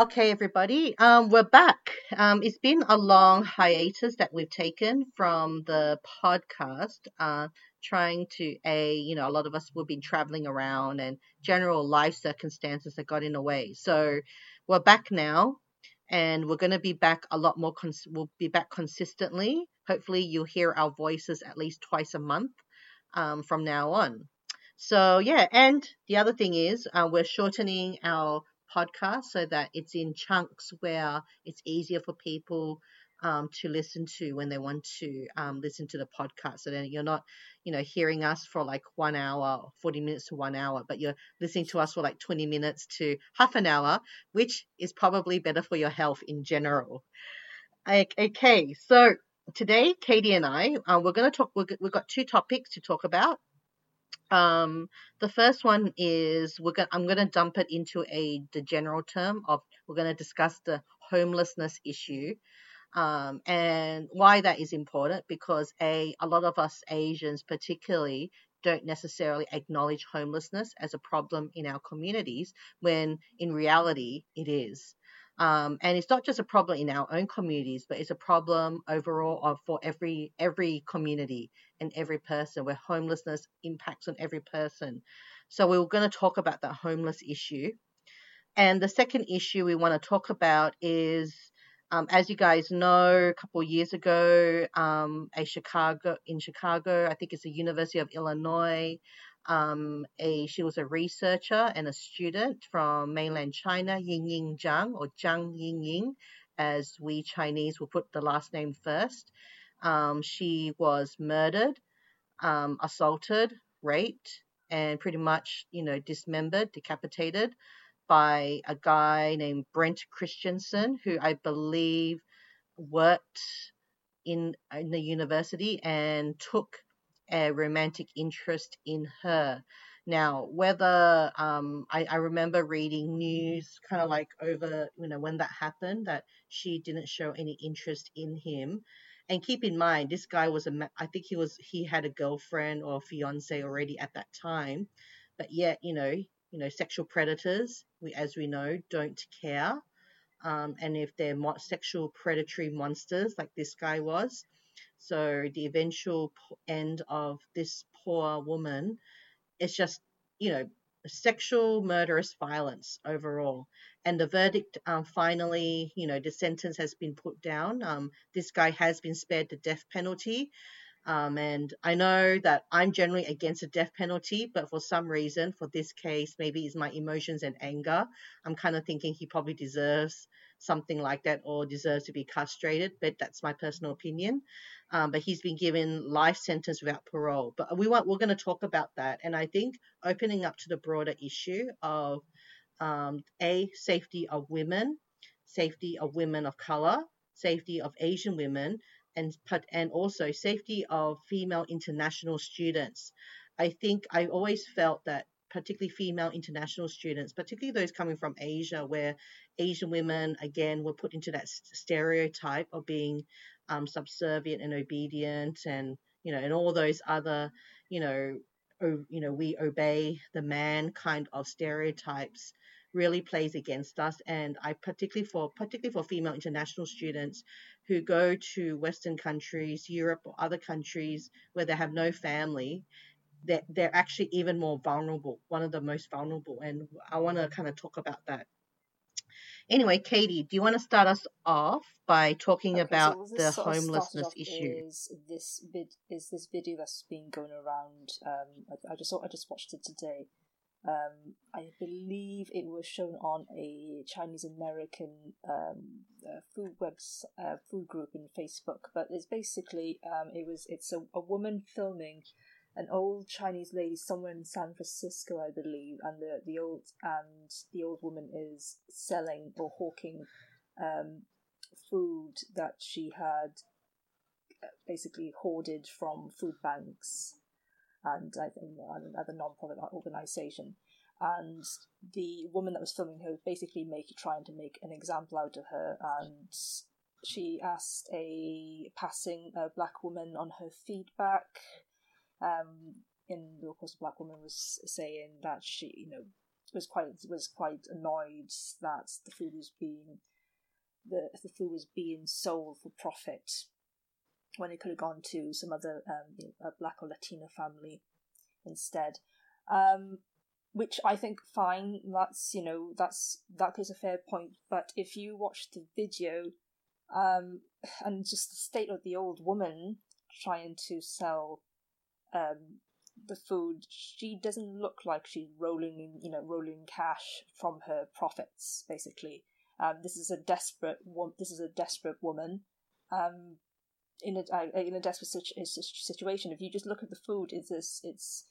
Okay, everybody, um, we're back. Um, it's been a long hiatus that we've taken from the podcast, uh, trying to a you know a lot of us have been traveling around and general life circumstances that got in the way. So we're back now, and we're going to be back a lot more. Cons- we'll be back consistently. Hopefully, you'll hear our voices at least twice a month um, from now on. So yeah, and the other thing is uh, we're shortening our podcast so that it's in chunks where it's easier for people um, to listen to when they want to um, listen to the podcast. So then you're not, you know, hearing us for like one hour, 40 minutes to one hour, but you're listening to us for like 20 minutes to half an hour, which is probably better for your health in general. Okay, so today, Katie and I, uh, we're going to talk, we've got two topics to talk about. Um, the first one is we're going I'm to dump it into a the general term of we're to discuss the homelessness issue. Um, and why that is important because a a lot of us Asians particularly don't necessarily acknowledge homelessness as a problem in our communities when in reality it is. Um, and it's not just a problem in our own communities, but it's a problem overall of, for every every community and every person where homelessness impacts on every person. So we are going to talk about the homeless issue. And the second issue we want to talk about is, um, as you guys know, a couple of years ago, um, a Chicago in Chicago, I think it's the University of Illinois, um, a she was a researcher and a student from mainland China, Yingying Zhang or Zhang Yingying, as we Chinese will put the last name first. Um, she was murdered, um, assaulted, raped, and pretty much, you know, dismembered, decapitated by a guy named Brendt Christensen, who I believe worked in in the university and took a romantic interest in her. Now, whether um, I, I remember reading news kind of like over, you know, when that happened, that she didn't show any interest in him. And keep in mind, this guy was a, I think he was, he had a girlfriend or fiance already at that time, but yet, you know, you know, sexual predators, we, as we know, don't care. Um, and if they're mo- sexual predatory monsters like this guy was, so the eventual end of this poor woman is just, you know, sexual murderous violence overall. And the verdict um, finally, you know, the sentence has been put down. Um, this guy has been spared the death penalty. Um, and I know that I'm generally against the death penalty, but for some reason, for this case, maybe it's my emotions and anger. I'm kind of thinking he probably deserves something like that or deserves to be castrated, but that's my personal opinion. Um, but he's been given life sentence without parole. But we want we're going to talk about that, and I think opening up to the broader issue of um, a safety of women, safety of women of color, safety of Asian women, and and also safety of female international students. I think I always felt that particularly female international students, particularly those coming from Asia, where Asian women again were put into that stereotype of being um, subservient and obedient, and you know, and all those other, you know, o- you know, we obey the man kind of stereotypes really plays against us. And I particularly for particularly for female international students who go to Western countries, Europe or other countries where they have no family, that they're, actually even more vulnerable, one of the most vulnerable. And I want to kind of talk about that. Anyway, Katie, do you want to start us off by talking okay, about so the homelessness issue? Is this vid is this video that's been going around? Um, I, I just I just watched it today. Um, I believe it was shown on a Chinese American um, uh, food webs uh, food group in Facebook, but it's basically um, it was it's a, a woman filming an old Chinese lady somewhere in San Francisco, I believe, and the the old and the old woman is selling or hawking um, food that she had uh, basically hoarded from food banks and I think another non-profit organization. And the woman that was filming her was basically make trying to make an example out of her, and she asked a passing uh, black woman on her feedback um, in of course, the black woman was saying that she, you know, was quite was quite annoyed that the food was being the the food was being sold for profit when it could have gone to some other um, a black or Latino family instead. Um, which I think fine. That's you know that's that is a fair point. But if you watch the video, um, and just the state of the old woman trying to sell um, the food, she doesn't look like she's rolling in, you know, rolling cash from her profits. Basically, um, this is a desperate one. This is a desperate woman, um, in a uh, in a desperate situ- situation. If you just look at the food, it's this, it's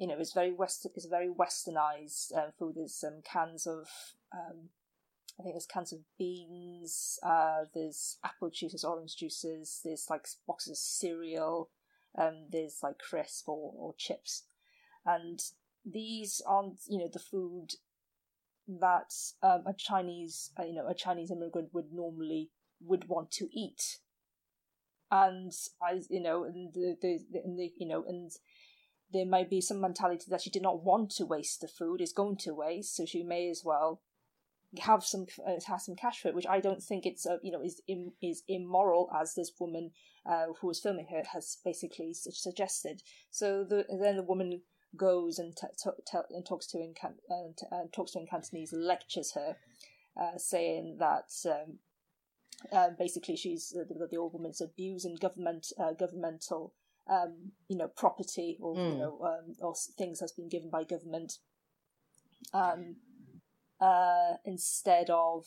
you know, it's very west, it's very westernized uh, food. There's some cans of, um, I think there's cans of beans. Uh, there's apple juices, orange juices. There's like boxes of cereal. Um, there's like crisp or, or chips, and these aren't, you know, the food that um, a Chinese, uh, you know, a Chinese immigrant would normally would want to eat. And I, you know, and the, the, the you know, and there might be some mentality that she did not want to waste the food, is going to waste, so she may as well have some uh, have some cash for it, which I don't think it's uh, you know is Im- is immoral as this woman uh, who was filming her has basically suggested. So the, then the woman goes and t- t- t- and talks to in Can- uh, t- uh, talks to in Cantonese, lectures her, uh, saying that. Um, uh, basically, she's the, the old woman's abusing government governmental um, you know, property or mm. you hmm. know, um, or things that's been given by government, um, uh, instead of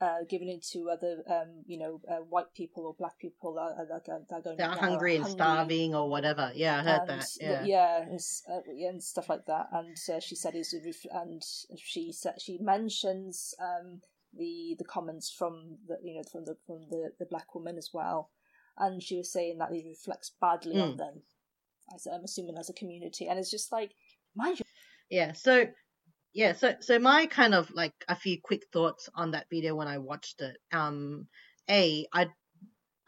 uh, giving it to other, um, you know, uh, white people or black people that, that, that, are going. They're hungry and hungry. starving or whatever. Yeah, I heard and, that. Yeah, yeah, and, uh, and stuff like that. And uh, she said is and she said she mentions um, the the comments from the you know from the from the, the black woman as well and she was saying that it reflects badly mm. on hmm. them. As I'm assuming as a community, and it's just like, mind you. Yeah. So, yeah. So, so my kind of like a few quick thoughts on that video when I watched it. Um, a, I,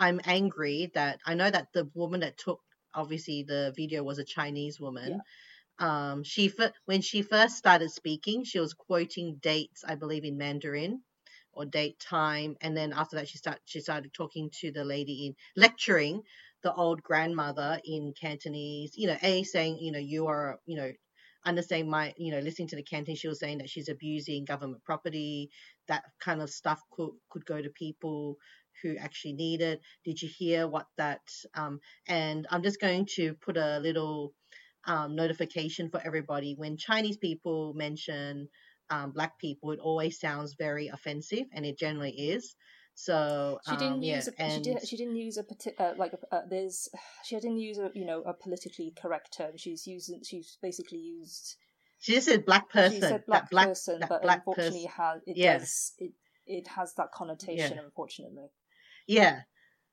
I'm angry that I know that the woman that took obviously the video was a Chinese woman. Yeah. Um, she when she first started speaking, she was quoting dates, I believe, in Mandarin or date time and then after that she start she started talking to the lady in lecturing the old grandmother in Cantonese you know a saying you know you are you know understanding my you know listening to the Cantonese she was saying that she's abusing government property that kind of stuff could could go to people who actually need it did you hear what that um and I'm just going to put a little um, notification for everybody when Chinese people mention um, black people, it always sounds very offensive, and it generally is. So she didn't um, use yeah, a, she, did, she didn't use a uh, like a, uh, there's she didn't use a you know a politically correct term. She's using she's basically used. She just said black person. She said black, black person, but black unfortunately, person. has it yes. does it it has that connotation. Yeah. Unfortunately. Yeah,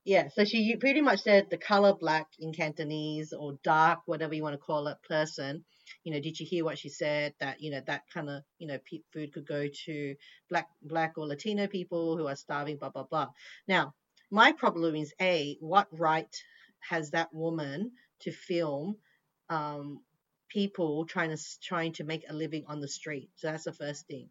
yeah, so she pretty much said the color black in Cantonese or dark, whatever you want to call it, person. You know, did you hear what she said? That you know that kind of you know food could go to black, black or Latino people who are starving, blah blah blah. Now, my problem is a what right has that woman to film um, people trying to trying to make a living on the street? So that's the first thing.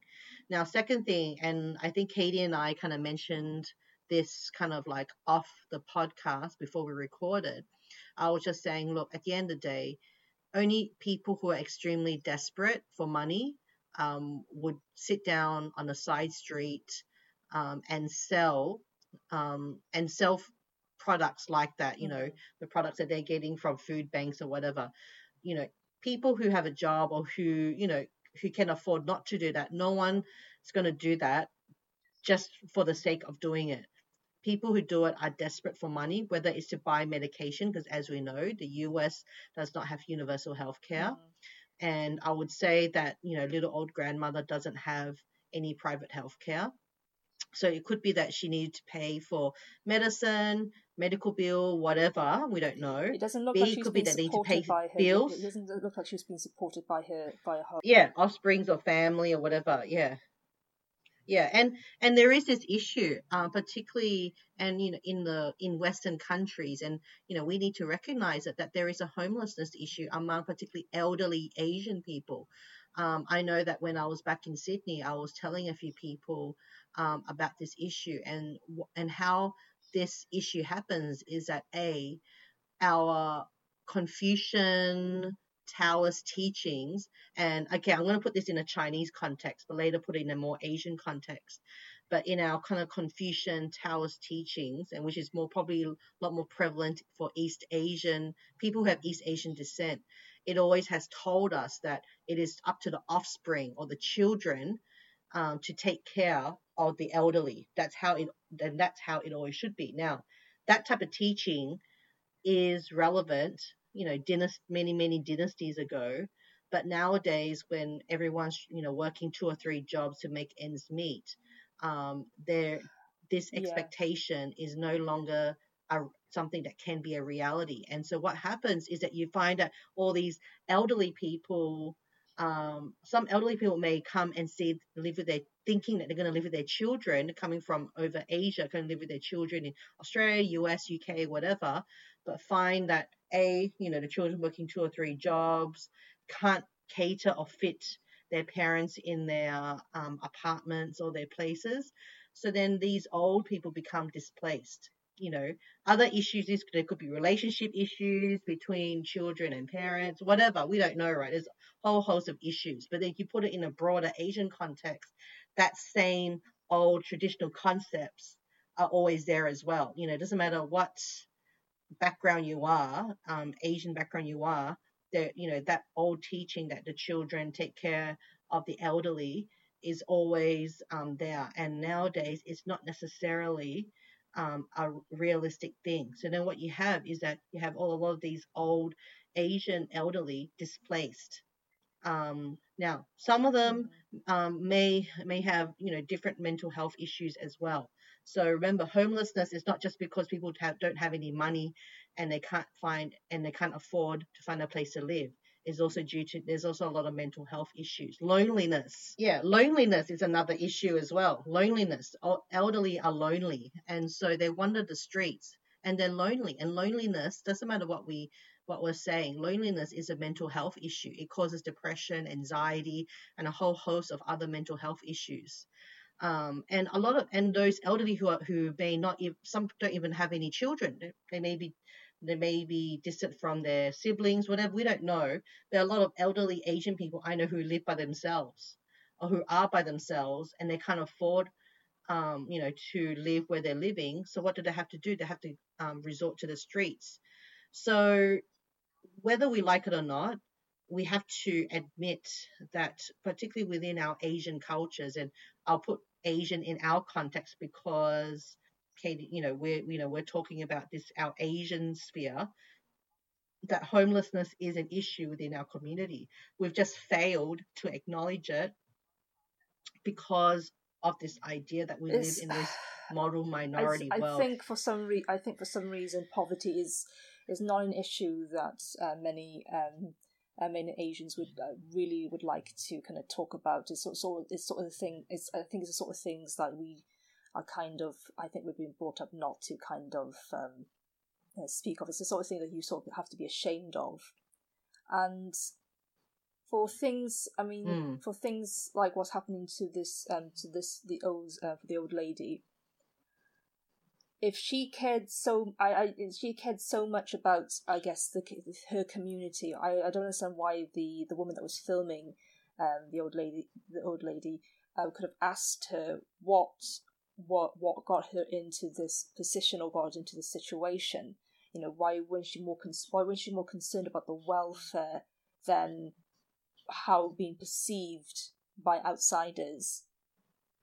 Now, second thing, and I think Katie and I kind of mentioned this kind of like off the podcast before we recorded, I was just saying, look, at the end of the day, only people who are extremely desperate for money um, would sit down on a side street um, and sell um, and sell products like that. You know, mm-hmm. the products that they're getting from food banks or whatever. You know, people who have a job or who you know who can afford not to do that. No one is going to do that just for the sake of doing it people who do it are desperate for money, whether it's to buy medication, because as we know, the US does not have universal health care. Mm. And I would say that, you know, little old grandmother doesn't have any private health care. So it could be that she needed to pay for medicine, medical bill, whatever. We don't know. It doesn't look B, like she's could been be that supported to pay by her. Bills. It doesn't look like she's been supported by her by her. Yeah, offsprings or family or whatever. Yeah yeah and and there is this issue uh, particularly and you know in the in western countries and you know we need to recognize it that there is a homelessness issue among particularly elderly asian people. Um, I know that when I was back in Sydney, I was telling a few people um, about this issue and and how this issue happens is that a our Confucian Taoist teachings, and okay, I'm going to put this in a Chinese context, but later put it in a more Asian context. But in our kind of Confucian Taoist teachings, and which is more probably a lot more prevalent for East Asian people who have East Asian descent, it always has told us that it is up to the offspring or the children um, to take care of the elderly. That's how it, and that's how it always should be. Now, that type of teaching is relevant, you know, dynast- many many dynasties ago, but nowadays when everyone's you know working two or three jobs to make ends meet, um, there this expectation yeah. is no longer a, something that can be a reality. And so what happens is that you find that all these elderly people, um, some elderly people may come and see live with their thinking that they're going to live with their children coming from over Asia, going to live with their children in Australia, US, UK, whatever, but find that a you know the children working two or three jobs can't cater or fit their parents in their um, apartments or their places. So then these old people become displaced you know, other issues is there could be relationship issues between children and parents, whatever. We don't know, right? There's a whole host of issues. But then you put it in a broader Asian context, that same old traditional concepts are always there as well. You know, it doesn't matter what background you are, um, Asian background you are, that you know, that old teaching that the children take care of the elderly is always um, there. And nowadays it's not necessarily um, a realistic thing. So then what you have is that you have all, a lot of these old Asian elderly displaced. Um, now, some of them mm-hmm. um, may may have you know different mental health issues as well. So remember, homelessness is not just because people have, don't have any money and they can't find and they can't afford to find a place to live is also due to there's also a lot of mental health issues. Loneliness. Yeah, loneliness is another issue as well. Loneliness. Elderly are lonely and so they wander the streets and they're lonely. And loneliness doesn't matter what we what we're saying. Loneliness is a mental health issue. It causes depression, anxiety, and a whole host of other mental health issues. Um, and a lot of and those elderly who are who may not some don't even have any children. They may be they may be distant from their siblings, whatever, we don't know. There are a lot of elderly Asian people I know who live by themselves or who are by themselves and they can't afford, um, you know, to live where they're living. So what do they have to do? They have to um, resort to the streets. So whether we like it or not, we have to admit that, particularly within our Asian cultures, and I'll put Asian in our context because Katie, you know, we're you know we're talking about this our Asian sphere that homelessness is an issue within our community. We've just failed to acknowledge it because of this idea that we it's, live in this model minority I, I world. I think for some re- I think for some reason poverty is is not an issue that uh, many um, uh, many Asians would uh, really would like to kind of talk about. It's sort, sort of it's sort of the thing. It's I think it's the sort of things that we are kind of I think we've been brought up not to kind of um, speak of. It. It's the sort of thing that you sort of have to be ashamed of, and for things I mean mm. for things like what's happening to this um to this the old uh, the old lady. If she cared so, I, I she cared so much about, I guess the her community. I, I don't understand why the the woman that was filming, um, the old lady, the old lady, uh, could have asked her what what what got her into this position or got into this situation. You know, why was she more con- why was she more concerned about the welfare than how being perceived by outsiders?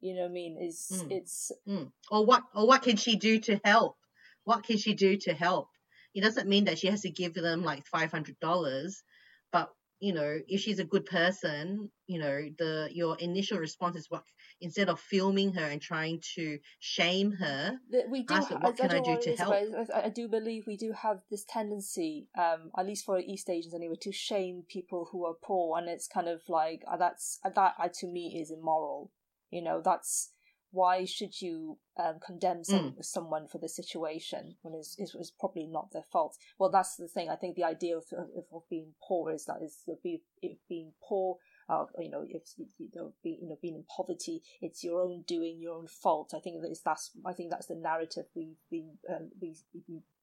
You know what I mean? Is mm. it's mm. or what or what can she do to help? What can she do to help? It doesn't mean that she has to give them like five hundred dollars, but you know, if she's a good person, you know, the your initial response is what instead of filming her and trying to shame her, we do. Ask her, what I, can I, I do to help? I, I, do believe we do have this tendency, um, at least for East Asians anyway, to shame people who are poor, and it's kind of like uh, that's uh, that uh, to me is immoral. You know, that's why should you um, condemn some, mm. someone for the situation when it's, it's, probably not their fault? Well, that's the thing. I think the idea of, of, of being poor is that is being, being poor uh, you know, if you know, be, you know, being in poverty, it's your own doing, your own fault. I think that is that's I think that's the narrative we've been um, we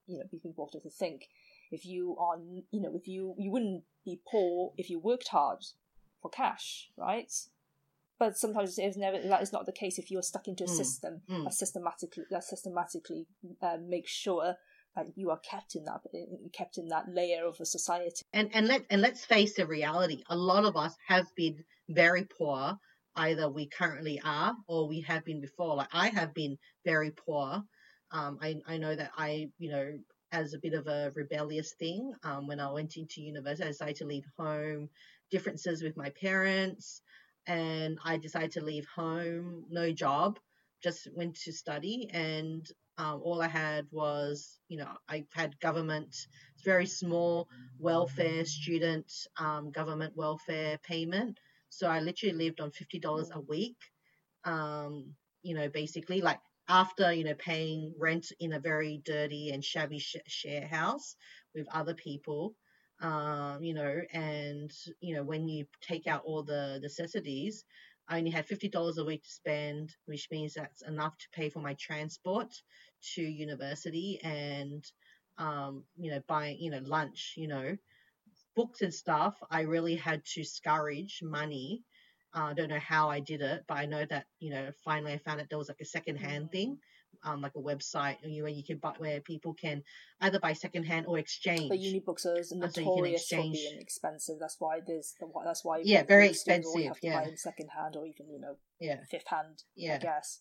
you know we've been brought up to think. If you are, you know, if you you wouldn't be poor if you worked hard for cash, right? But sometimes it's never that is not the case if you're stuck into a mm. system mm. that systematically that systematically uh, makes sure that you are kept in that kept in that layer of a society. And and let and let's face the reality. A lot of us have been very poor. Either we currently are or we have been before. Like I have been very poor. Um, I I know that I you know as a bit of a rebellious thing um, when I went into university. I decided to leave home, differences with my parents, and I decided to leave home, no job, just went to study, and um, all I had was, you know, I had government, it's very small welfare student um, government welfare payment. So I literally lived on fifty dollars a week. Um, you know, basically like after you know paying rent in a very dirty and shabby sh- share house with other people. Um, you know, and you know when you take out all the necessities, I only had fifty dollars a week to spend, which means that's enough to pay for my transport to university and um, you know buying you know lunch you know. Books and stuff i really had to scourge money. Uh, i don't know how i did it but i know that you know finally i found that there was like a second hand mm-hmm. thing um, like a website where you can buy where people can either buy second hand or exchange. But unibooks are notorious so for being expensive. That's why there's that's why yeah, very expensive. Have to yeah, buy second hand or even you know yeah fifth hand. Yeah, I guess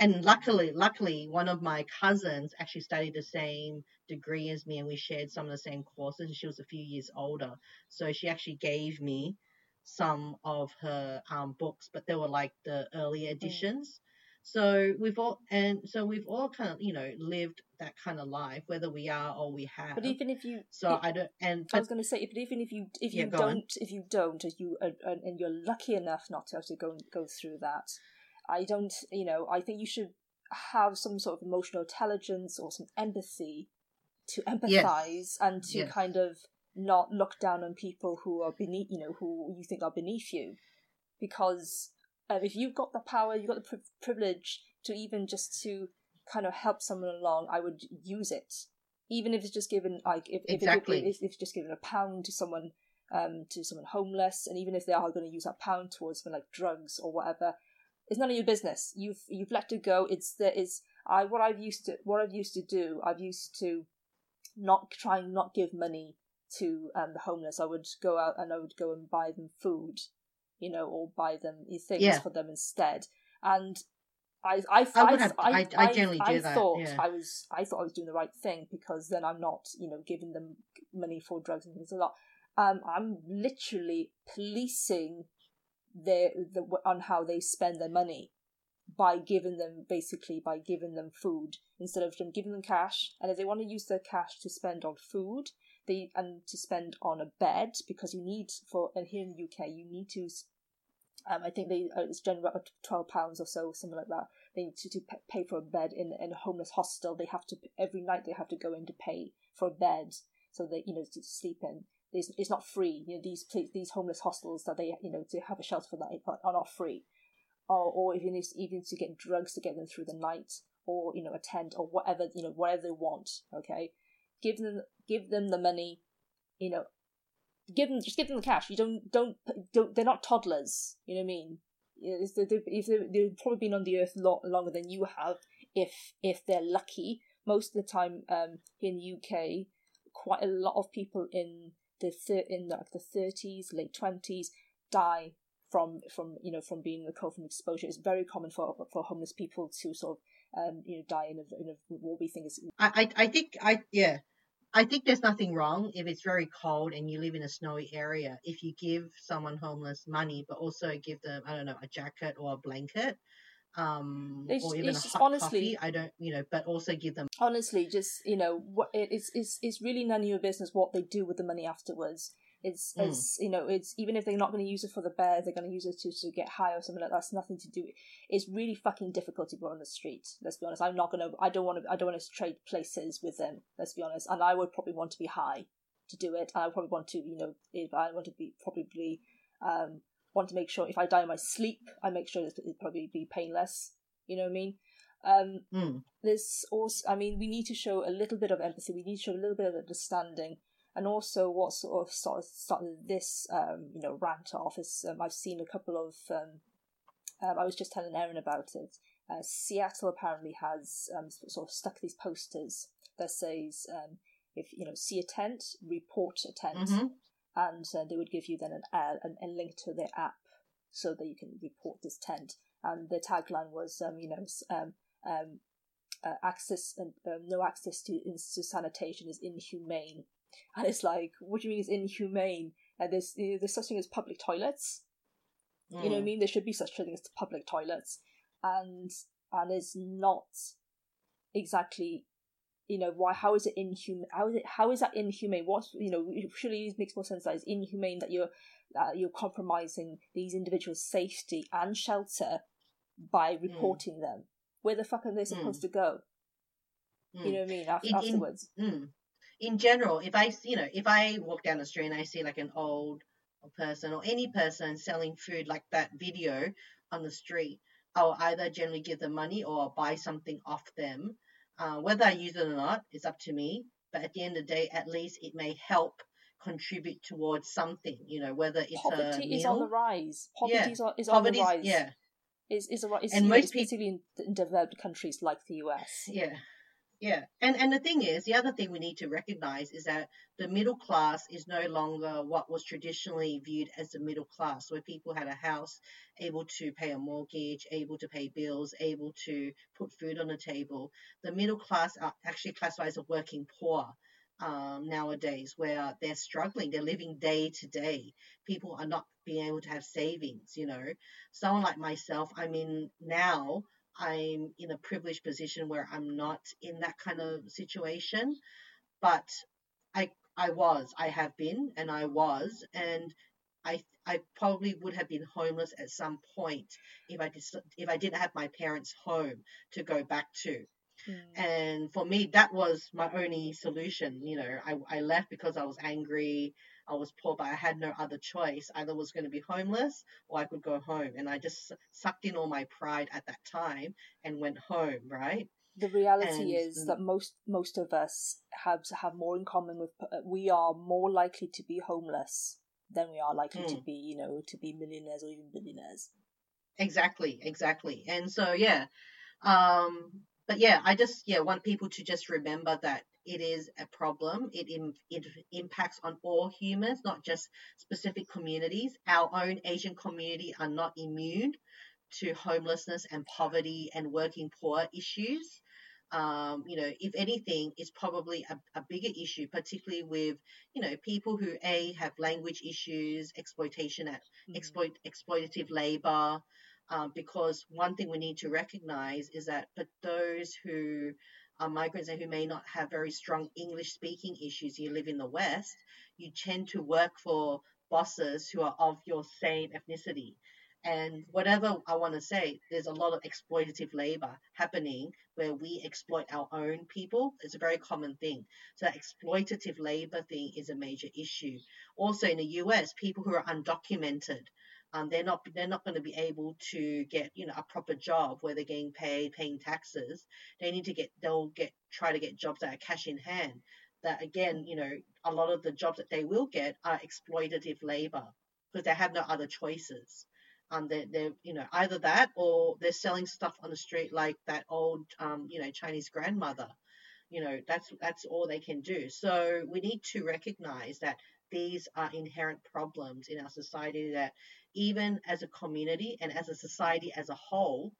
and luckily, luckily, one of my cousins actually studied the same degree as me, and we shared some of the same courses. And she was a few years older, so she actually gave me some of her um, books, but they were like the early hmm. editions. Mm. So we've all and so we've all kind of you know lived that kind of life, whether we are or we have. But even if you, so if, I don't. And but, I was going to say, but even if you if you yeah, don't on. if you don't, if you uh, and you're lucky enough not to have to go go through that, I don't, you know, I think you should have some sort of emotional intelligence or some empathy to empathize yes. and to yes. kind of not look down on people who are beneath, you know, who you think are beneath you. Because if you've got the power, you've got the pri- privilege to even just to kind of help someone along, I would use it. Even if it's just given, like, if, exactly. if, if, if it's just given a pound to someone, um, to someone homeless, and even if they are going to use that pound towards like drugs or whatever, it's none of your business. You've you've let it go. It's there is I what I've used to what I've used to do. I've used to not trying not give money to um, the homeless. I would go out and I would go and buy them food, you know, or buy them things yeah. for them instead. And I I I, I, have, I, I, I generally do that. Thought yeah. I was I thought I was doing the right thing because then I'm not you know giving them money for drugs and things a lot. Um, I'm literally policing their the, on how they spend their money by giving them basically by giving them food instead of them giving them cash and if they want to use their cash to spend on food they and to spend on a bed because you need for and here in the UK you need to um, I think they uh, it's generally about twelve pounds or so something like that they need to, to pay for a bed in in a homeless hostel they have to every night they have to go in to pay for a bed so they you know to sleep in it's, it's not free. You know, these these homeless hostels that they you know to have a shelter for that are not free, or or even if, even to get drugs to get them through the night, or you know a tent or whatever you know whatever they want. Okay, give them give them the money, you know, give them just give them the cash. You don't don't don't. They're not toddlers. You know what I mean? If they've probably been on the earth lot longer than you have, if if they're lucky. Most of the time, um, in the UK, quite a lot of people in the thir- in like the thirties, late twenties, die from from you know from being cold from exposure. It's very common for for homeless people to sort of um you know die in a, in a what we think is. I I think I yeah. I think there's nothing wrong if it's very cold and you live in a snowy area. If you give someone homeless money, but also give them, I don't know, a jacket or a blanket, um, it's, or even a hot honestly, coffee. I don't, you know, but also give them. Honestly, just you know, what it's it's it's really none of your business what they do with the money afterwards. It's mm. it's you know, it's even if they're not going to use it for the bear, they're going to use it to, to get high or something like that. That's nothing to do. It's really fucking difficult to go on the street. Let's be honest. I'm not gonna. I don't want to. I don't want to trade places with them. Let's be honest. And I would probably want to be high to do it. I probably want to, you know, if I want to be probably um want to make sure if I die in my sleep, I make sure it'd probably be painless. You know what I mean? Um, Mm. there's also, I mean, we need to show a little bit of empathy. We need to show a little bit of understanding, and also what sort of sort of started this, um, you know, rant off is um, I've seen a couple of. Um, um, I was just telling Erin about it. Uh, Seattle apparently has um, sort of stuck these posters that says, um, if you know, see a tent, report a tent, hmm and uh, they would give you then an, uh, an a link to their app so that you can report this tent. And the tagline was, um, you know, um, um, uh, access and um, no access to, to sanitation is inhumane. And it's like, what do you mean it's inhumane? And there's there's such thing as public toilets. You know what I Mm. mean? There should be such thing as public toilets, and and it's not exactly. You know why? How is it inhumane? How is it? How is that inhumane? What you know? Surely it makes more sense that it's inhumane that you're that you're compromising these individuals' safety and shelter by reporting them. Where the fuck are they supposed to go? Mm. You know what I mean? Af- In- in- afterwards, Mm. In general, if I, you know, if I walk down the street and I see like an old person or any person selling food like that video on the street, I'll either generally give them money or I'll buy something off them. Uh, whether I use it or not is up to me. But at the end of the day, at least it may help contribute towards something. You know, whether it's a poverty meal. is on the rise. Poverty Yeah. is on, is on the rise. Yeah, is is a ri- is, And most peop- especially in, in developed countries like the US. Yeah, yeah, and and the thing is, the other thing we need to recognize is that the middle class is no longer what was traditionally viewed as the middle class, where people had a house, able to pay a mortgage, able to pay bills, able to put food on the table. The middle class are actually classified as working poor. Um, nowadays, where they're struggling, they're living day to day. People are not being able to have savings. You know, someone like myself, I mean, now I'm in a privileged position where I'm not in that kind of situation, but I I was, I have been, and I was, and I I probably would have been homeless at some point if I did, if I didn't have my parents' home to go back to. Mm. And for me, that was my only solution. You know, I, I left because I was angry. I was poor, but I had no other choice. Either was going to be homeless or I could go home. And I just sucked in all my pride at that time and went home, right? The reality And- is that most most of us have have more in common with uh, we are more likely to be homeless than we are likely to Mm. be you know to be millionaires or even billionaires. Exactly, exactly. And so, yeah. Um, but yeah, I just, yeah, want people to just remember that it is a problem. It, Im- it impacts on all humans, not just specific communities. Our own Asian community are not immune to homelessness and poverty and working poor issues. Um, you know, if anything, it's probably a, a bigger issue, particularly with, you know, people who A, have language issues, exploitation at Mm. exploit exploitative labor. Um, because one thing we need to recognize is that for those who are migrants and who may not have very strong English speaking issues, you live in the West, you tend to work for bosses who are of your same ethnicity. And whatever I want to say, there's a lot of exploitative labor happening where we exploit our own people. It's a very common thing. So that exploitative labor thing is a major issue. Also in the US, people who are undocumented, um, they're not they're not going to be able to get you know a proper job where they're getting paid, paying taxes. They need to get they'll get try to get jobs that are cash in hand. That again, you know, a lot of the jobs that they will get are exploitative labor because they have no other choices. Um, they're, they're you know either that or they're selling stuff on the street like that old um, you know Chinese grandmother. You know that's that's all they can do. So we need to recognize that these are inherent problems in our society that even as a community and as a society as a whole,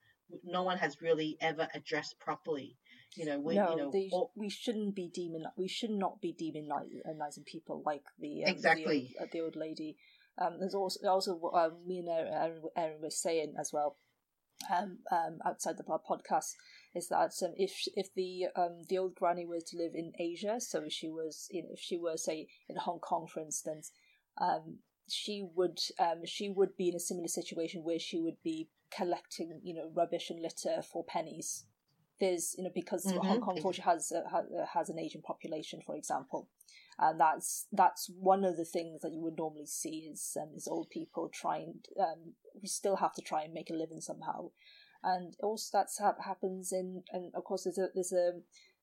no one has really ever addressed properly. You know, we, no, you know, they, all- we shouldn't be demon. We should not be demonizing people like the um, Exactly. the, old, uh, the old lady. Um, there's also also what um, me and Erin, Erin was saying as well. Um, um, outside the podcast is that um, if if the um the old granny was to live in Asia, so if she was you know if she were say in Hong Kong for instance, um she would um she would be in a similar situation where she would be collecting you know rubbish and litter for pennies there's you know because Mhm. Hong Kong unfortunately has ha- has an Asian population, for example, and that's that's one of the things that you would normally see is um, is old people trying. Um, we still have to try and make a living somehow, and also that's ha- happens in and of course there's a there's a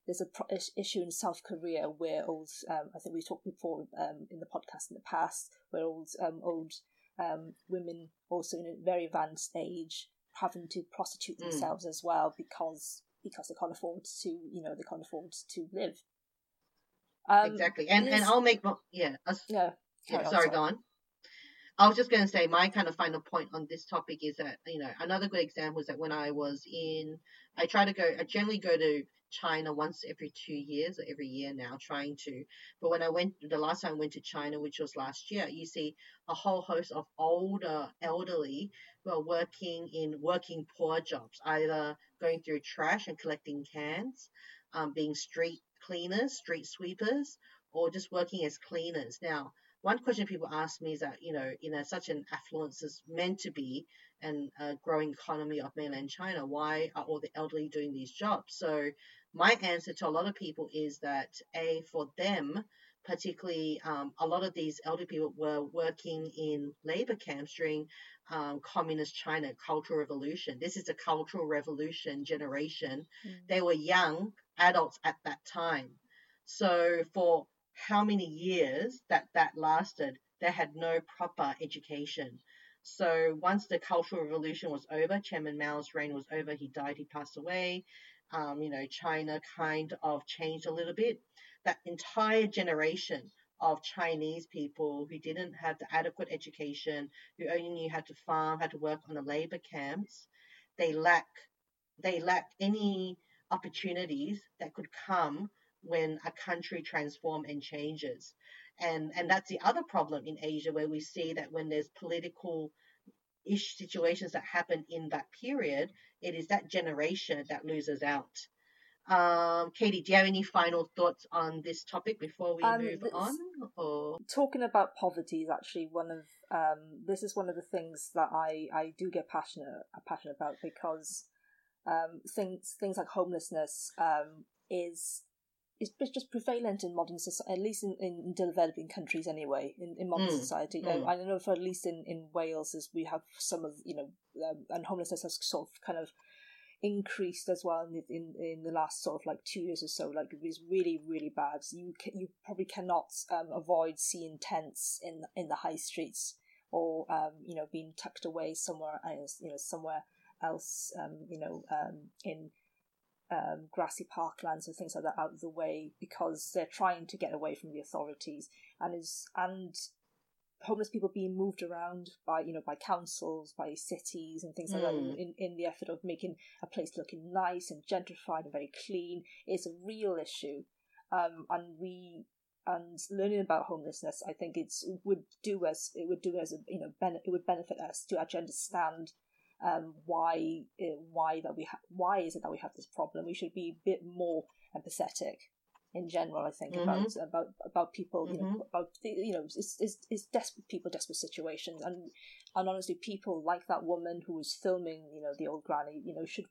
there's a pro- issue in South Korea where old um, I think we talked before um, in the podcast in the past where old um, old um, women also in a very advanced age having to prostitute Mm. themselves as well because because they can't afford to you know they can't afford to live. Um, exactly. And and I'll make mo- yeah. yeah. yeah on, sorry, go on. I was just going to say my kind of final point on this topic is that you know another good example is that when I was in, I try to go. I generally go to China once every two years or every year now, trying to. But when I went the last time I went to China, which was last year, you see a whole host of older elderly who are working in working poor jobs, either going through trash and collecting cans, um, being street cleaners, street sweepers, or just working as cleaners. Now, one question people ask me is that you know in a, such an affluence is meant to be and a growing economy of mainland China, why are all the elderly doing these jobs? So my answer to a lot of people is that a for them, particularly um, a lot of these elderly people were working in labor camps during um, communist China cultural revolution. This is a cultural revolution generation. Mm. They were young adults at that time. So for how many years that that lasted, they had no proper education. So once the Cultural Revolution was over, Chairman Mao's reign was over. He died. He passed away. Um, you know, China kind of changed a little bit. That entire generation of Chinese people who didn't have the adequate education, who only knew how to farm, how to work on the labor camps, they lack they lack any opportunities that could come when a country transforms and changes. And and that's the other problem in Asia where we see that when there's political ish situations that happen in that period, it is that generation that loses out. Um, Katie, do you have any final thoughts on this topic before we Um, move on? Or talking about poverty is actually one of um, this is one of the things that I, I do get passionate passionate about because um, things things like homelessness um, is is just prevalent in modern society, at least in, in developing countries anyway, in, in modern Mm, society. mm. Um, I know for at least in, in Wales, as we have some of you know, um, and homelessness has sort of kind of increased as well in, the- in in the last sort of like two years or so. Like it was really really bad. You ca- you probably cannot um, avoid seeing tents in in the high streets or um, you know being tucked away somewhere else, you know somewhere else um, you know um, in um, grassy parklands and things like that out of the way because they're trying to get away from the authorities and is and homeless people being moved around by you know by councils by cities and things like that Mm. in, in the effort of making a place looking nice and gentrified and very clean is a real issue um, and we and learning about homelessness i think it's it would do us it would do us a, you know ben- it would benefit us to actually understand um, why uh, why that we ha- why is it that we have this problem? We should be a bit more empathetic in general i think about about about people you know about the, you know it's, it's, it's desperate people desperate situations. And and honestly people like that woman who was filming you know the old granny you know should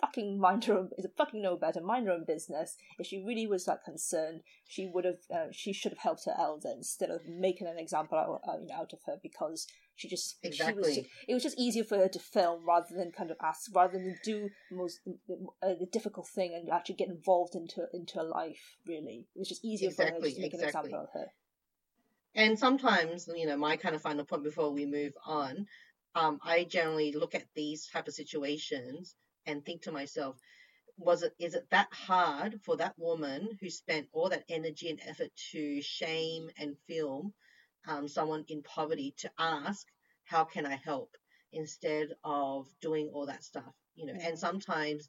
fucking mind her own is fucking know better mind her own business if she really was that concerned she would have uh, she should have helped her elder instead of making an example out, uh, you know, out of her because she just she was Exactly. it was just easier for her to film rather than kind of ask rather than do the most uh, the difficult thing and actually get involved into into her life really it was just easier for her Exactly, to make an exactly. example of her and sometimes you know my kind of final point before we move on um, i generally look at these type of situations and think to myself was it is it that hard for that woman who spent all that energy and effort to shame and film um, someone in poverty to ask how can i help instead of doing all that stuff you know and sometimes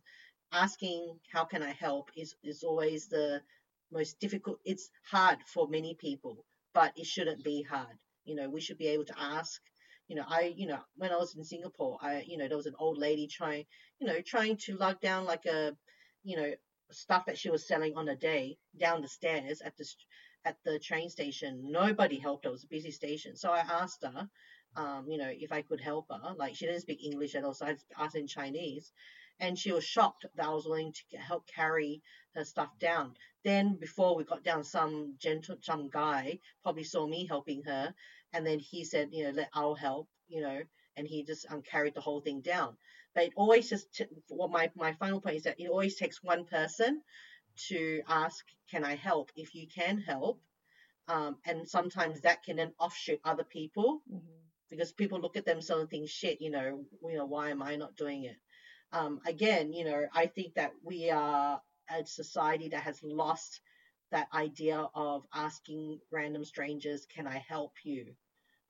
asking how can i help is is always the most difficult it's hard for many people but it shouldn't be hard. You know, we should be able to ask. You know, I, you know, when I was in Singapore, I, you know, there was an old lady trying, you know, trying to lug down like a, you know, stuff that she was selling on a day down the stairs at the at the train station. Nobody helped her. It was a busy station. So I asked her, um, you know, if I could help her. Like she didn't speak English at all, so I asked in Chinese. and she was shocked that I was willing to help carry her stuff down. Then before we got down, some gentle, some guy probably saw me helping her, and then he said, you know, let I'll help, you know, and he just um, carried the whole thing down. But it always just t- what my my final point is that it always takes one person to ask, can I help? If you can help, um, and sometimes that can then offshoot other people Mm-hmm. because people look at themselves and think, shit, you know, you know, why am I not doing it? Um, again, you know, I think that we are a society that has lost that idea of asking random strangers, can I help you?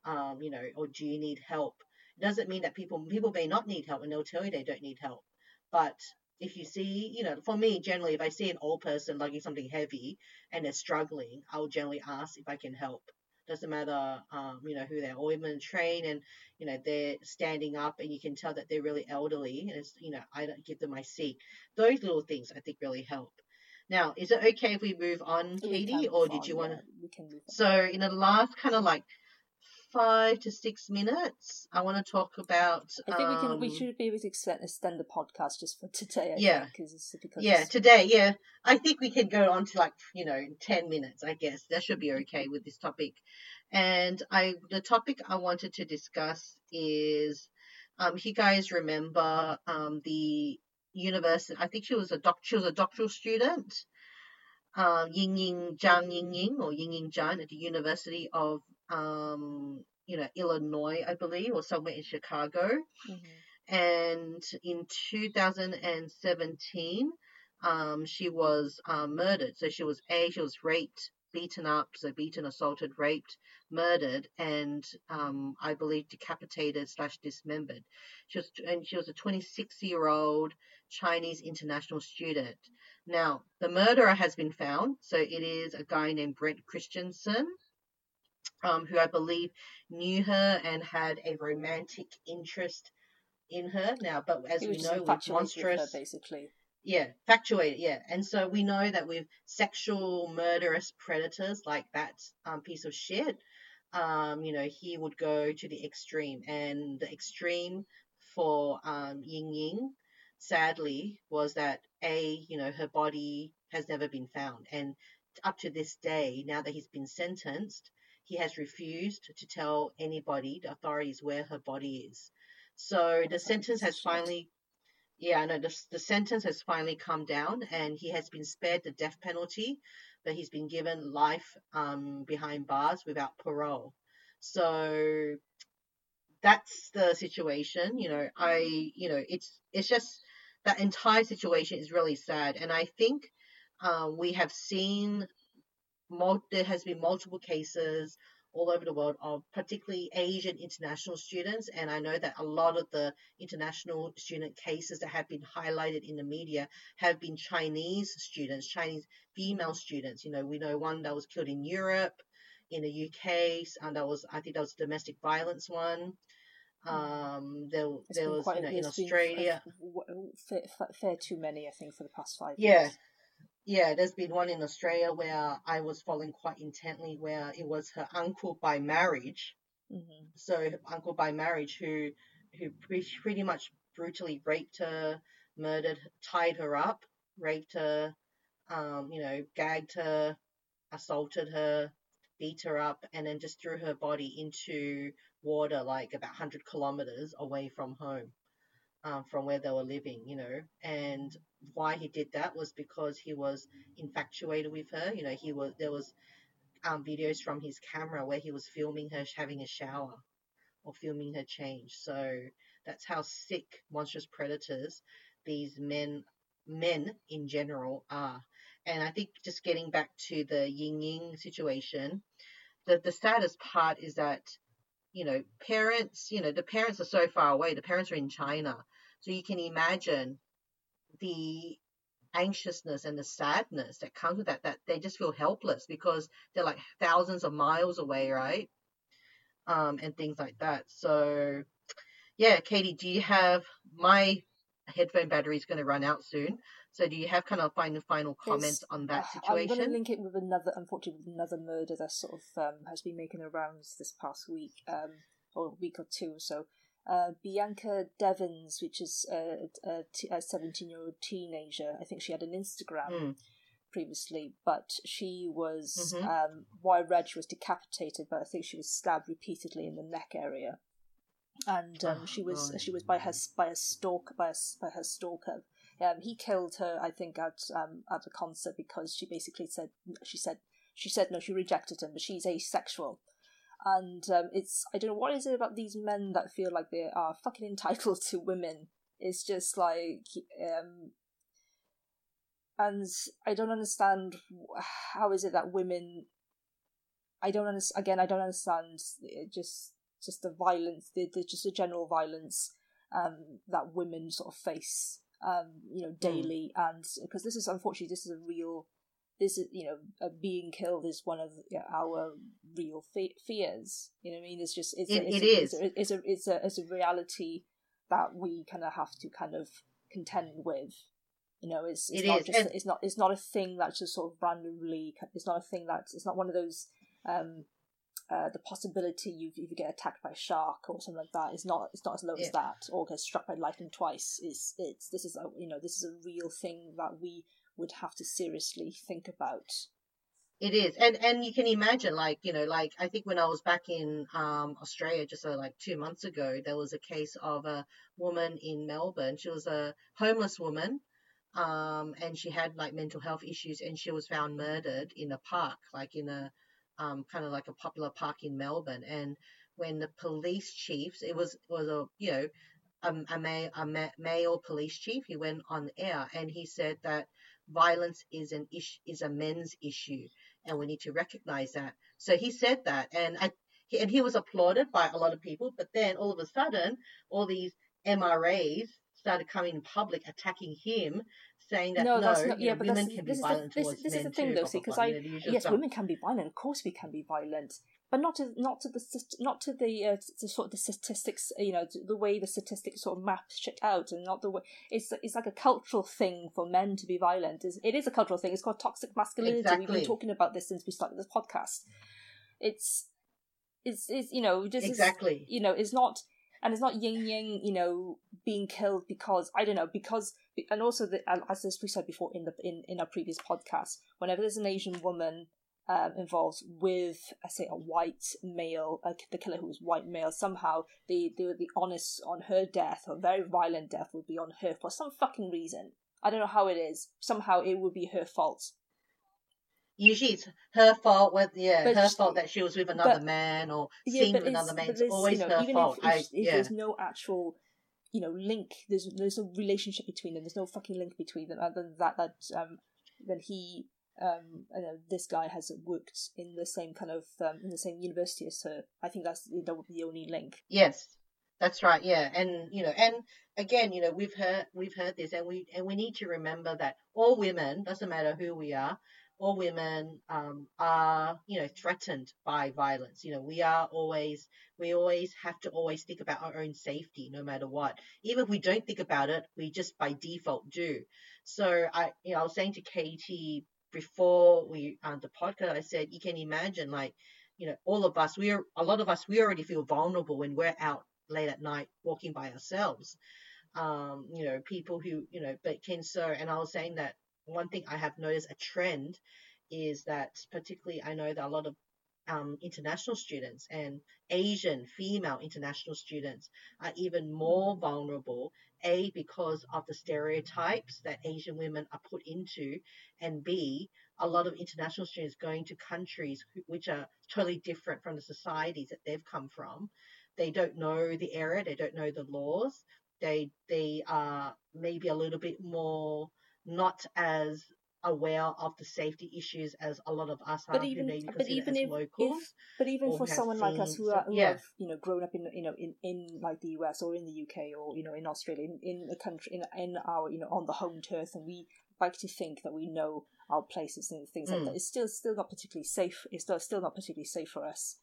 Um, you know, or do you need help? It doesn't mean that people people may not need help and they'll tell you they don't need help. But if you see, you know, for me, generally, if I see an old person lugging something heavy and they're struggling, I'll generally ask if I can help. Doesn't matter, um, you know, who they're, or even train and, you know, they're standing up and you can tell that they're really elderly. And it's, you know, I don't give them my seat. Those little things I think really help. Now, is it okay if we move on, Katie, or did on, you want to? yeah, We can move on. So, in the last kind of like five to six minutes, I want to talk about. I think we can. We um, should be able to extend, extend the podcast just for today. I Yeah. Because it's because Yeah, today, yeah. I think we can go on to like, you know, 10 minutes, I guess. That should be okay with this topic. And I the topic I wanted to discuss is um if you guys remember um the university I think she was a doc she was a doctoral student. Um Ying Ying Zhang Ying Ying or Ying Ying Zhang at the University of um you know Illinois, I believe, or somewhere in Chicago Mhm. and in 2017 um, she was um, murdered so she was a she was raped beaten up so beaten assaulted raped murdered and um, i believe decapitated slash dismembered she was and she was a 26 year old chinese international student. Now the murderer has been found. So it is a guy named Brendt Christensen um, who i believe knew her and had a romantic interest in her. Now, but as we know, with infatuated with her, monstrous, basically. yeah, factuated, yeah, and so we know that with sexual murderous predators like that um, piece of shit, um, you know, he would go to the extreme, and the extreme for um, Ying Ying, sadly, was that a, you know, her body has never been found, and up to this day, now that he's been sentenced, he has refused to tell anybody, the authorities, where her body is. So the sentence has finally, yeah, no, the, the sentence has finally come down and he has been spared the death penalty, but he's been given life um, behind bars without parole. So that's the situation. You know, I, you know, it's it's just that entire situation is really sad, and I think um, we have seen mul- there has been multiple cases all over the world of particularly Asian international students, and I know that a lot of the international student cases that have been highlighted in the media have been Chinese students, Chinese female students. You know, we know one that was killed in Europe, in the UK, and that was I think that was a domestic violence one. Um, there There's there was quite, you know in Australia. fair, fair too many, I think, for the past five Yeah. years. Yeah, there's been one in Australia where I was following quite intently, where it was her uncle by marriage. hmm So her uncle by marriage, who who pretty much brutally raped her, murdered, tied her up, raped her, um, you know, gagged her, assaulted her, beat her up, and then just threw her body into water like about 100 kilometers away from home, um, from where they were living, you know. And why he did that was because he was infatuated with her. You know, he was there was um, videos from his camera where he was filming her having a shower or filming her change. So that's how sick monstrous predators these men men in general are. And I think just getting back to the Ying Ying situation, the the saddest part is that you know parents, you know the parents are so far away. The parents are in China, so you can imagine the anxiousness and the sadness that comes with that that they just feel helpless because they're like thousands of miles away right? Um and things like that. So yeah katie do you have my headphone battery is going to run out soon so do you have kind of final final comments on that Uh, I'm going to situation link it with another, unfortunately, with another murder that sort of um, has been making the rounds this past week, um, or week or two or so. uh, Bianca Devins, which is a, a, a 17 year old teenager. I think she had an Instagram Mm. previously, but she was, Mhm. um, what I she was decapitated, but I think she was stabbed repeatedly in the neck area. And um, Oh, she was God. she was by her by a stalk by a, by her stalker. Um, he killed her, I think, at um, at a concert because she basically said she said she said no, she rejected him, but she's asexual and um, it's I don't know what is it about these men that feel like they are fucking entitled to women. It's just like, um, and I don't understand how is it that women. I don't understand. Again, I don't understand just just the violence, the, the just the general violence um, that women sort of face, um, you know, daily, and because this is unfortunately this is a real this is you know uh, being killed is one of yeah, our real fe- fears. You know what i mean? It's just it's It- a, it's it a, is. it's a, it's a it's a it's a reality that we kind of have to kind of contend with. You know it's, it's It not is, just and- it's not it's not a thing that's just sort of randomly it's not a thing that's it's not one of those um uh, the possibility you if you get attacked by a shark or something like that is not it's not as low as that or get struck by lightning twice is it's this is a you know this is a real thing that we would have to seriously think about. It is, and and you can imagine, like you know, like I think when I was back in um Australia just uh, like two months ago, there was a case of a woman in Melbourne. She was a homeless woman, um, and she had like mental health issues, and she was found murdered in a park, like in a um kind of like a popular park in Melbourne. And when the police chiefs, it was was a you know a, a, ma- a ma- male police chief, he went on air and he said that violence is an issue is a men's issue and we need to recognize that so he said that and I, he, and he was applauded by a lot of people but then all of a sudden all these mras started coming in public attacking him saying that No, no, that's not- yeah, know, but women can this be is the- violent this- this is the thing, too, though, see, blah, 'cause blah, I- you know, the usual yes stuff. women can be violent of course we can be violent but not to not to the not to the uh, sort of the statistics you know the way the statistics sort of map shit out and not the way it's it's like a cultural thing for men to be violent It's- it is a cultural thing it's called toxic masculinity we've been talking about this since we started this podcast. It's it's it's you know just exactly. you know, it's not, and it's not Ying yang, you know, being killed because I don't know because, and also the, as we said before in the in in our previous podcast, whenever there's an Asian woman um, involved with, I say, a white male, the killer who was white male, somehow the the the onus on her death, or very violent death, would be on her for some fucking reason. I don't know how it is. Somehow it would be her fault. Usually it's her fault with yeah But her she- fault that she was with another but- man or Yeah, seen with another man it's always you know, her even fault if, I, if, if yeah there's no actual, you know, link, there's there's no relationship between them. There's no fucking link between them other than that that um then he um you know this guy has worked in the same kind of um, in the same university as her. I think that's that would be the only link. Yes, that's right. Yeah, and you know, and again, you know, we've heard we've heard this, and we and we need to remember that all women doesn't matter who we are, all women um, are you know threatened by violence. You know, we are always we always have to always think about our own safety, no matter what. Even if we don't think about it, we just by default do. So I, you know, I was saying to Katie before we on the podcast, I said you can imagine like you know, all of us, we are a lot of us, we already feel vulnerable when we're out late at night walking by ourselves. Um, you know, people who, you know, but can so, and I was saying that one thing I have noticed a trend is that particularly I know that a lot of um, international students and Asian female international students are even more vulnerable. A, because of the stereotypes that Asian women are put into, and B, a lot of international students going to countries which are totally different from the societies that they've come from. They don't know the area, they don't know the laws. They they are maybe a little bit more not as aware of the safety issues as a lot of us are But who even maybe but even if, locals. if but even or for someone like us who, are, who yeah. have you know grown up in you know in, in like the US or in the UK or you know in Australia in, in the country in in our you know on the home turf and we like to think that we know our places and things like Mm. that. It's still still not particularly safe. It's still still not particularly safe for us.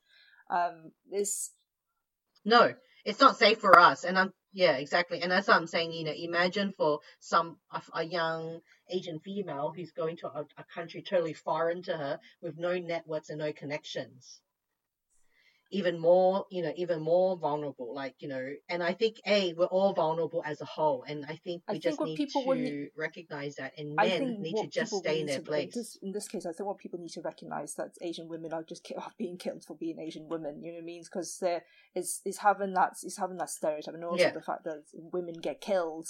Um, this No, it's not safe for us. And I'm yeah, exactly. And that's what I'm saying. You know, imagine for some a, young Asian female who's going to a, a country totally foreign to her with no networks and no connections. Even more, you know, even more vulnerable. Like, you know, and I think a we're all vulnerable as a whole, and I think we I just think need people to would- recognize that, and I men think need to just stay in their to- place. This, in this case, I think what people need to recognise that Asian women are just are being killed for being Asian women. You know what I mean? Because there is is having that is having that stereotype, and also Yeah. the fact that women get killed.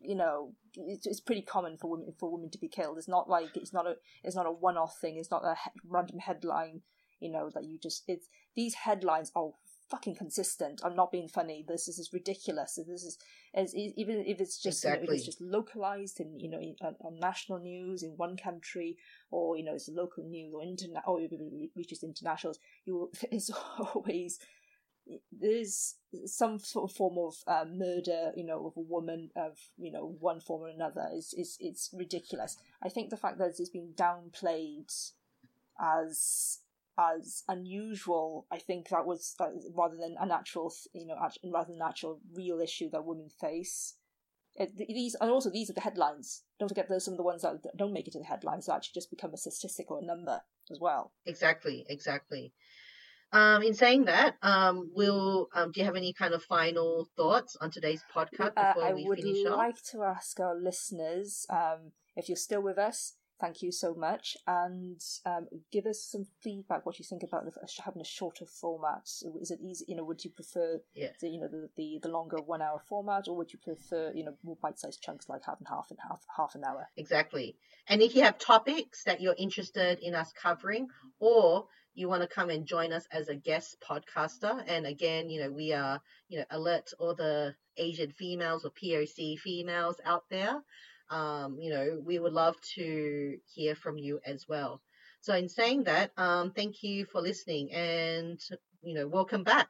You know, it's, it's pretty common for women for women to be killed. It's not like it's not a it's not a one off thing. It's not a he- random headline. You know that you just it's these headlines are fucking consistent. I'm not being funny. This is, this is ridiculous. This is as even if it's just you know, Exactly. it's just localized in you know in- on, on national news in one country or you know it's local news or internet or it reaches internationals. You it's always there's some sort of form of uh, murder, you know, of a woman of you know one form or another is is it's ridiculous. I think the fact that it's been downplayed as as unusual, I think that was uh, rather than a natural, you know, act- rather than an actual real issue that women face. It, these and also these are the headlines. Don't forget there's some of the ones that don't make it to the headlines that actually just become a statistic or a number as well. Exactly, exactly. Um, in saying that, um, will um, do you have any kind of final thoughts on today's podcast Uh, before I we would finish off? like to ask our listeners um, if you're still with us. Thank you so much, and um, give us some feedback. What you think about the, having a shorter format? Is it easy? You know, would you prefer Yeah. the you know the, the, the longer one hour format, or would you prefer you know more bite sized chunks like half and half and half half an hour? Exactly. And if you have topics that you're interested in us covering, or you want to come and join us as a guest podcaster, and again, you know, we are, you know, alert all the Asian females or POC females out there. Um, you know, we would love to hear from you as well. So, in saying that, um, thank you for listening, and you know, welcome back.